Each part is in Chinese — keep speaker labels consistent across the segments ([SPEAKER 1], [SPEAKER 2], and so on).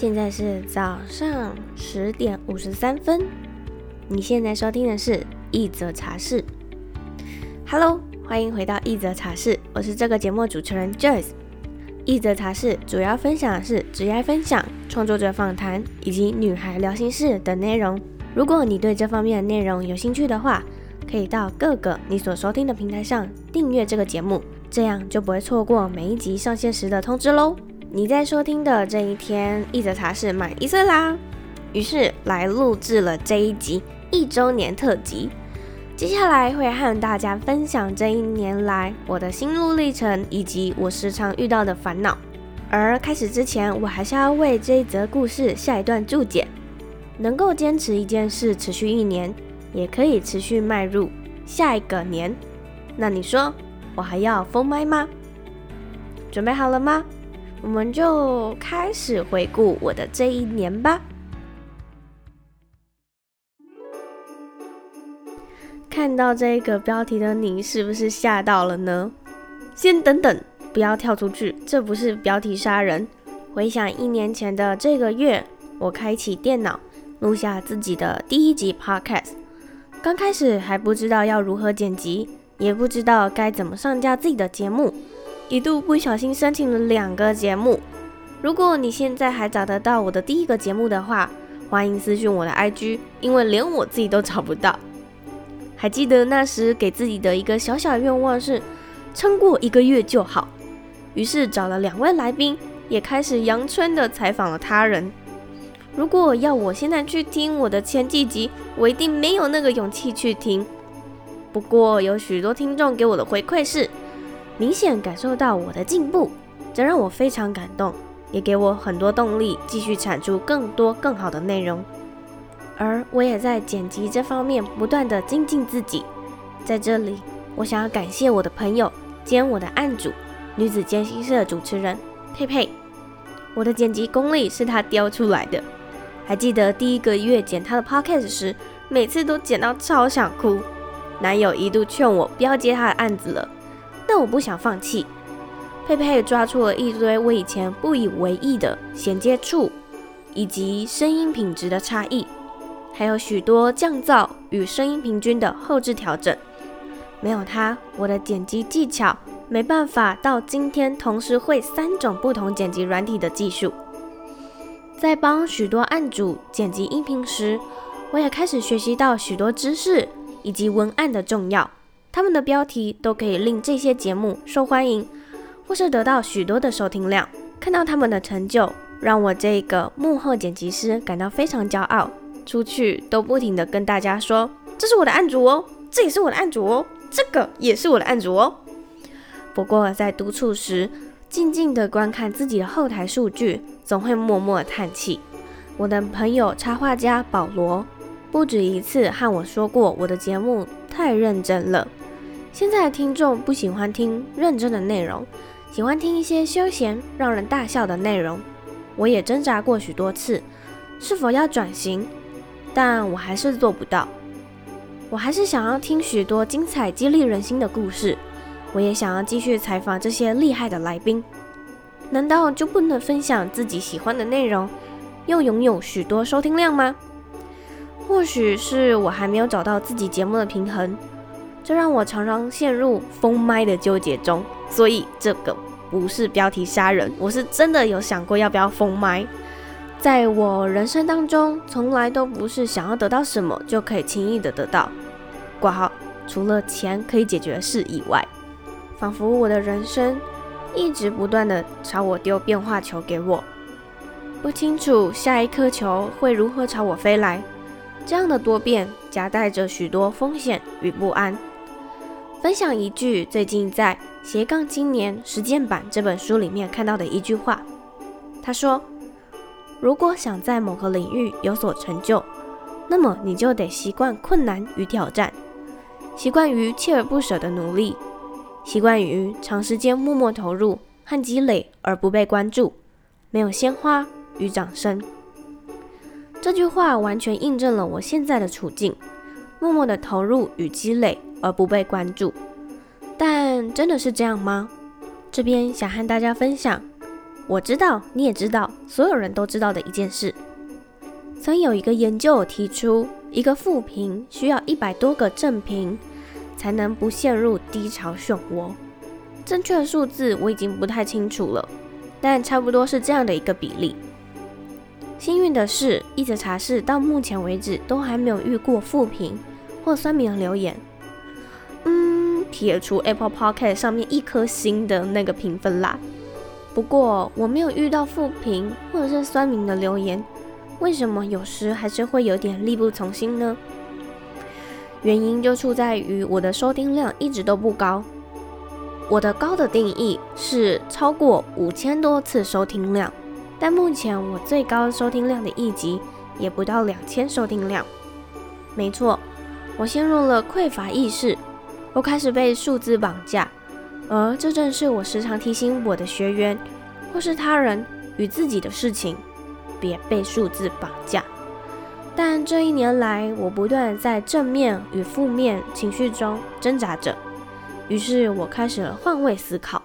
[SPEAKER 1] 现在是早上十点五十三分。你现在收听的是一则茶室。Hello，欢迎回到一则茶室，我是这个节目主持人 Joyce。一则茶室主要分享的是职业分享、创作者访谈以及女孩聊心事等内容。如果你对这方面的内容有兴趣的话，可以到各个你所收听的平台上订阅这个节目，这样就不会错过每一集上线时的通知喽。你在收听的这一天，一则茶室满一岁啦，于是来录制了这一集一周年特辑。接下来会和大家分享这一年来我的心路历程，以及我时常遇到的烦恼。而开始之前，我还是要为这一则故事下一段注解：能够坚持一件事持续一年，也可以持续迈入下一个年。那你说，我还要封麦吗？准备好了吗？我们就开始回顾我的这一年吧。看到这个标题的你，是不是吓到了呢？先等等，不要跳出去，这不是标题杀人。回想一年前的这个月，我开启电脑，录下自己的第一集 Podcast。刚开始还不知道要如何剪辑，也不知道该怎么上架自己的节目。一度不小心申请了两个节目。如果你现在还找得到我的第一个节目的话，欢迎私讯我的 IG，因为连我自己都找不到。还记得那时给自己的一个小小愿望是撑过一个月就好。于是找了两位来宾，也开始阳春的采访了他人。如果要我现在去听我的前几集，我一定没有那个勇气去听。不过有许多听众给我的回馈是。明显感受到我的进步，这让我非常感动，也给我很多动力，继续产出更多更好的内容。而我也在剪辑这方面不断的精进自己。在这里，我想要感谢我的朋友兼我的案主，女子监心社主持人佩佩。我的剪辑功力是她雕出来的。还记得第一个月剪她的 podcast 时，每次都剪到超想哭。男友一度劝我不要接她的案子了。但我不想放弃。佩佩抓出了一堆我以前不以为意的衔接处，以及声音品质的差异，还有许多降噪与声音平均的后置调整。没有它，我的剪辑技巧没办法到今天同时会三种不同剪辑软体的技术。在帮许多案主剪辑音频时，我也开始学习到许多知识以及文案的重要。他们的标题都可以令这些节目受欢迎，或是得到许多的收听量。看到他们的成就，让我这个幕后剪辑师感到非常骄傲。出去都不停的跟大家说：“这是我的案主哦，这也是我的案主哦，这个也是我的案主哦。”不过在独处时，静静的观看自己的后台数据，总会默默叹气。我的朋友插画家保罗不止一次和我说过，我的节目太认真了。现在的听众不喜欢听认真的内容，喜欢听一些休闲、让人大笑的内容。我也挣扎过许多次，是否要转型，但我还是做不到。我还是想要听许多精彩、激励人心的故事。我也想要继续采访这些厉害的来宾。难道就不能分享自己喜欢的内容，又拥有许多收听量吗？或许是我还没有找到自己节目的平衡。这让我常常陷入封麦的纠结中，所以这个不是标题杀人，我是真的有想过要不要封麦。在我人生当中，从来都不是想要得到什么就可以轻易的得到。挂号，除了钱可以解决的事以外，仿佛我的人生一直不断的朝我丢变化球给我，不清楚下一颗球会如何朝我飞来。这样的多变夹带着许多风险与不安。分享一句最近在《斜杠青年实践版》这本书里面看到的一句话，他说：“如果想在某个领域有所成就，那么你就得习惯困难与挑战，习惯于锲而不舍的努力，习惯于长时间默默投入和积累而不被关注，没有鲜花与掌声。”这句话完全印证了我现在的处境：默默的投入与积累。而不被关注，但真的是这样吗？这边想和大家分享，我知道，你也知道，所有人都知道的一件事。曾有一个研究提出，一个负评需要一百多个正评，才能不陷入低潮漩涡。正确的数字我已经不太清楚了，但差不多是这样的一个比例。幸运的是，一则茶室到目前为止都还没有遇过负评或酸民留言。嗯，撇除 Apple Podcast 上面一颗星的那个评分啦。不过我没有遇到负评或者是酸民的留言。为什么有时还是会有点力不从心呢？原因就出在于我的收听量一直都不高。我的高的定义是超过五千多次收听量，但目前我最高收听量的一集也不到两千收听量。没错，我陷入了匮乏意识，我开始被数字绑架，而这正是我时常提醒我的学员或是他人与自己的事情。别被数字绑架。但这一年来，我不断在正面与负面情绪中挣扎着。于是我开始了换位思考。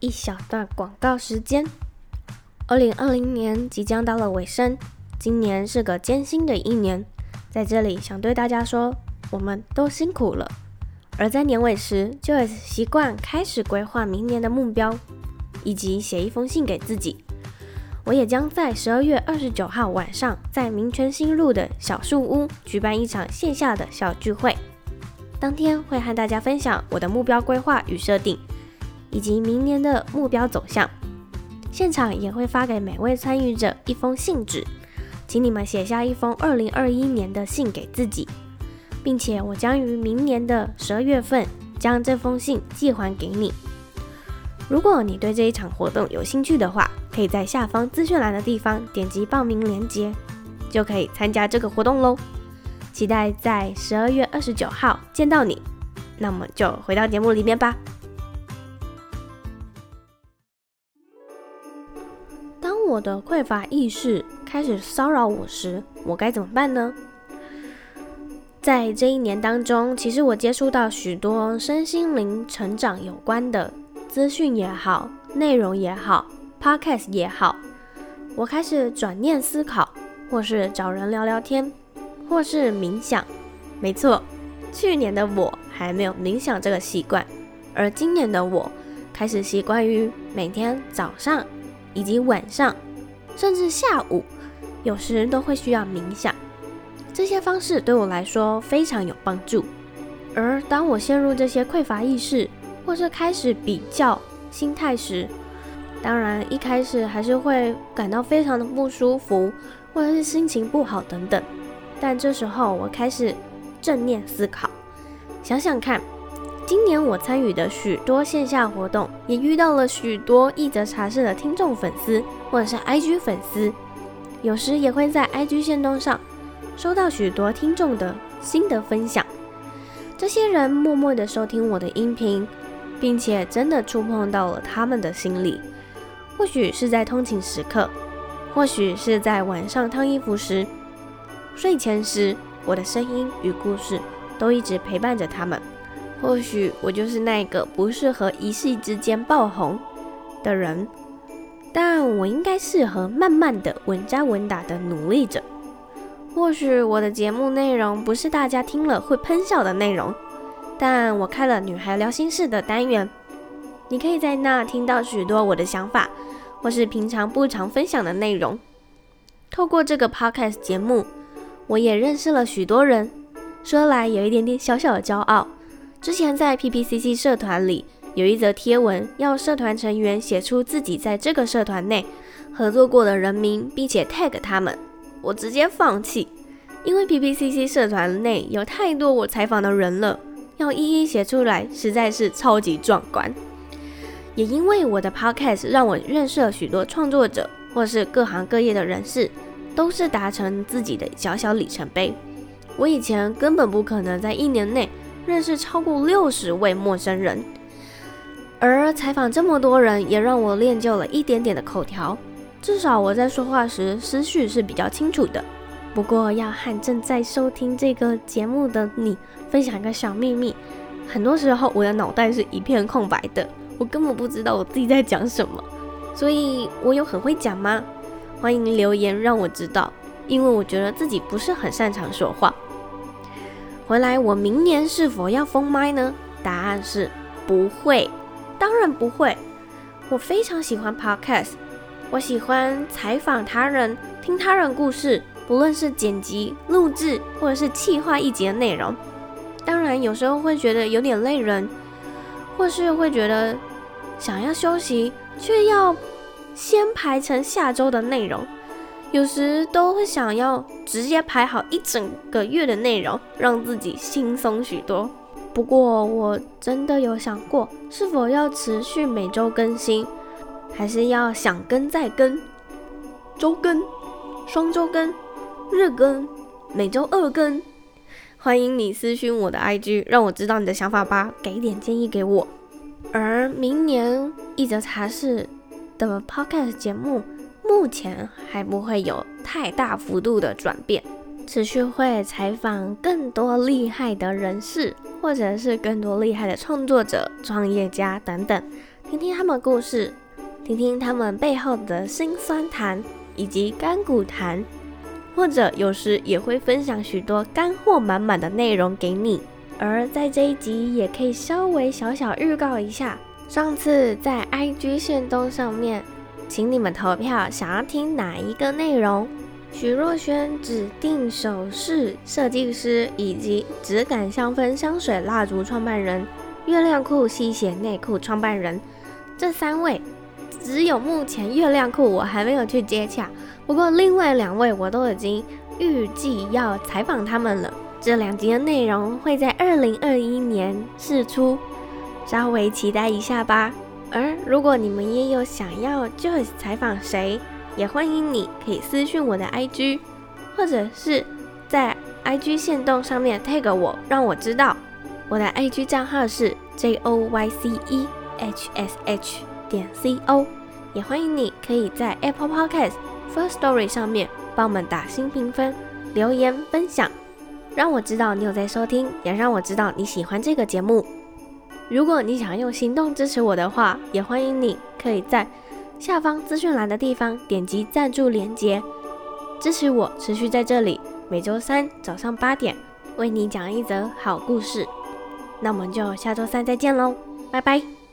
[SPEAKER 1] 一小段广告时间。二零二零年即将到了尾声，今年是个艰辛的一年。在这里想对大家说，我们都辛苦了。而在年尾时，就会习惯开始规划明年的目标。以及写一封信给自己。我也将在十二月二十九号晚上，在民权新路的小树屋举办一场线下的小聚会。当天会和大家分享我的目标规划与设定，以及明年的目标走向。现场也会发给每位参与者一封信纸，请你们写下一封二零二一年的信给自己，并且我将于明年的十二月份将这封信寄还给你。如果你对这一场活动有兴趣的话，可以在下方资讯栏的地方点击报名链接，就可以参加这个活动喽。期待在十二月二十九号见到你。那么就回到节目里面吧。我的匮乏意识开始骚扰我时，我该怎么办呢？在这一年当中，其实我接触到许多身心灵成长有关的。资讯也好，内容也好，Podcast 也好，我开始转念思考，或是找人聊聊天，或是冥想。没错，去年的我还没有冥想这个习惯，而今年的我开始习惯于每天早上以及晚上，甚至下午，有时都会需要冥想。这些方式对我来说非常有帮助。而当我陷入这些匮乏意识，或是开始比较心态时，当然一开始还是会感到非常的不舒服，或者是心情不好等等。但这时候我开始正念思考，想想看，今年我参与的许多线下活动，也遇到了许多一则茶室的听众粉丝，或者是 IG 粉丝，有时也会在 IG 线动上收到许多听众的心得分享。这些人默默的收听我的音频。并且真的触碰到了他们的心里，或许是在通勤时刻，或许是在晚上烫衣服时，睡前时，我的声音与故事都一直陪伴着他们。或许我就是那个不适合一夕之间爆红的人，但我应该适合慢慢的稳扎稳打的努力着。或许我的节目内容不是大家听了会喷笑的内容。但我开了女孩聊心事的单元，你可以在那听到许多我的想法，或是平常不常分享的内容。透过这个 podcast 节目，我也认识了许多人。说来有一点点小小的骄傲。之前在 PPCC 社团里有一则贴文，要社团成员写出自己在这个社团内合作过的人名，并且 tag 他们。我直接放弃，因为 PPCC 社团内有太多我采访的人了。要一一写出来，实在是超级壮观。也因为我的 podcast 让我认识了许多创作者，或是各行各业的人士，都是达成自己的小小里程碑。我以前根本不可能在一年内认识超过六十位陌生人，而采访这么多人，也让我练就了一点点的口条，至少我在说话时思绪是比较清楚的。不过要和正在收听这个节目的你分享一个小秘密，很多时候我的脑袋是一片空白的，我根本不知道我自己在讲什么。所以我有很会讲吗？欢迎留言让我知道，因为我觉得自己不是很擅长说话。回来，我明年是否要封麦呢？答案是不会，当然不会。我非常喜欢 podcast，我喜欢采访他人，听他人故事，不论是剪辑、录制或者是企划一集的内容。当然，有时候会觉得有点累人，或是会觉得想要休息。却要先排成下周的内容，有时都会想要直接排好一整个月的内容，让自己轻松许多。不过我真的有想过，是否要持续每周更新，还是要想更再更，周更、双周更、日更、每周二更。欢迎你私讯我的 IG，让我知道你的想法吧，给点建议给我。而明年一则茶室的 podcast 节目，目前还不会有太大幅度的转变，持续会采访更多厉害的人士，或者是更多厉害的创作者、创业家等等，听听他们故事，听听他们背后的辛酸谈以及甘苦谈，或者有时也会分享许多干货满满的内容给你。而在这一集也可以稍微小小预告一下，上次在 IG 线动上面，请你们投票，想要听哪一个内容？徐若瑄指定首饰设计师以及质感香氛香水蜡烛创办人，月亮裤吸血内裤创办人，这三位，只有目前月亮裤我还没有去接洽，不过另外两位我都已经预计要采访他们了。这两集的内容会在二零二一年释出，稍微期待一下吧。而如果你们也有想要就采访谁，也欢迎你可以私讯我的 IG，或者是在 IG 线动上面 tag 我，让我知道。我的 IG 账号是 J O Y C E H S H 点 C O，也欢迎你可以在 Apple Podcast First Story 上面帮我们打新评分、留言分享。让我知道你有在收听，也让我知道你喜欢这个节目。如果你想用行动支持我的话，也欢迎你可以在下方资讯栏的地方点击赞助连接，支持我持续在这里每周三早上八点为你讲一则好故事。那我们就下周三再见喽，拜拜。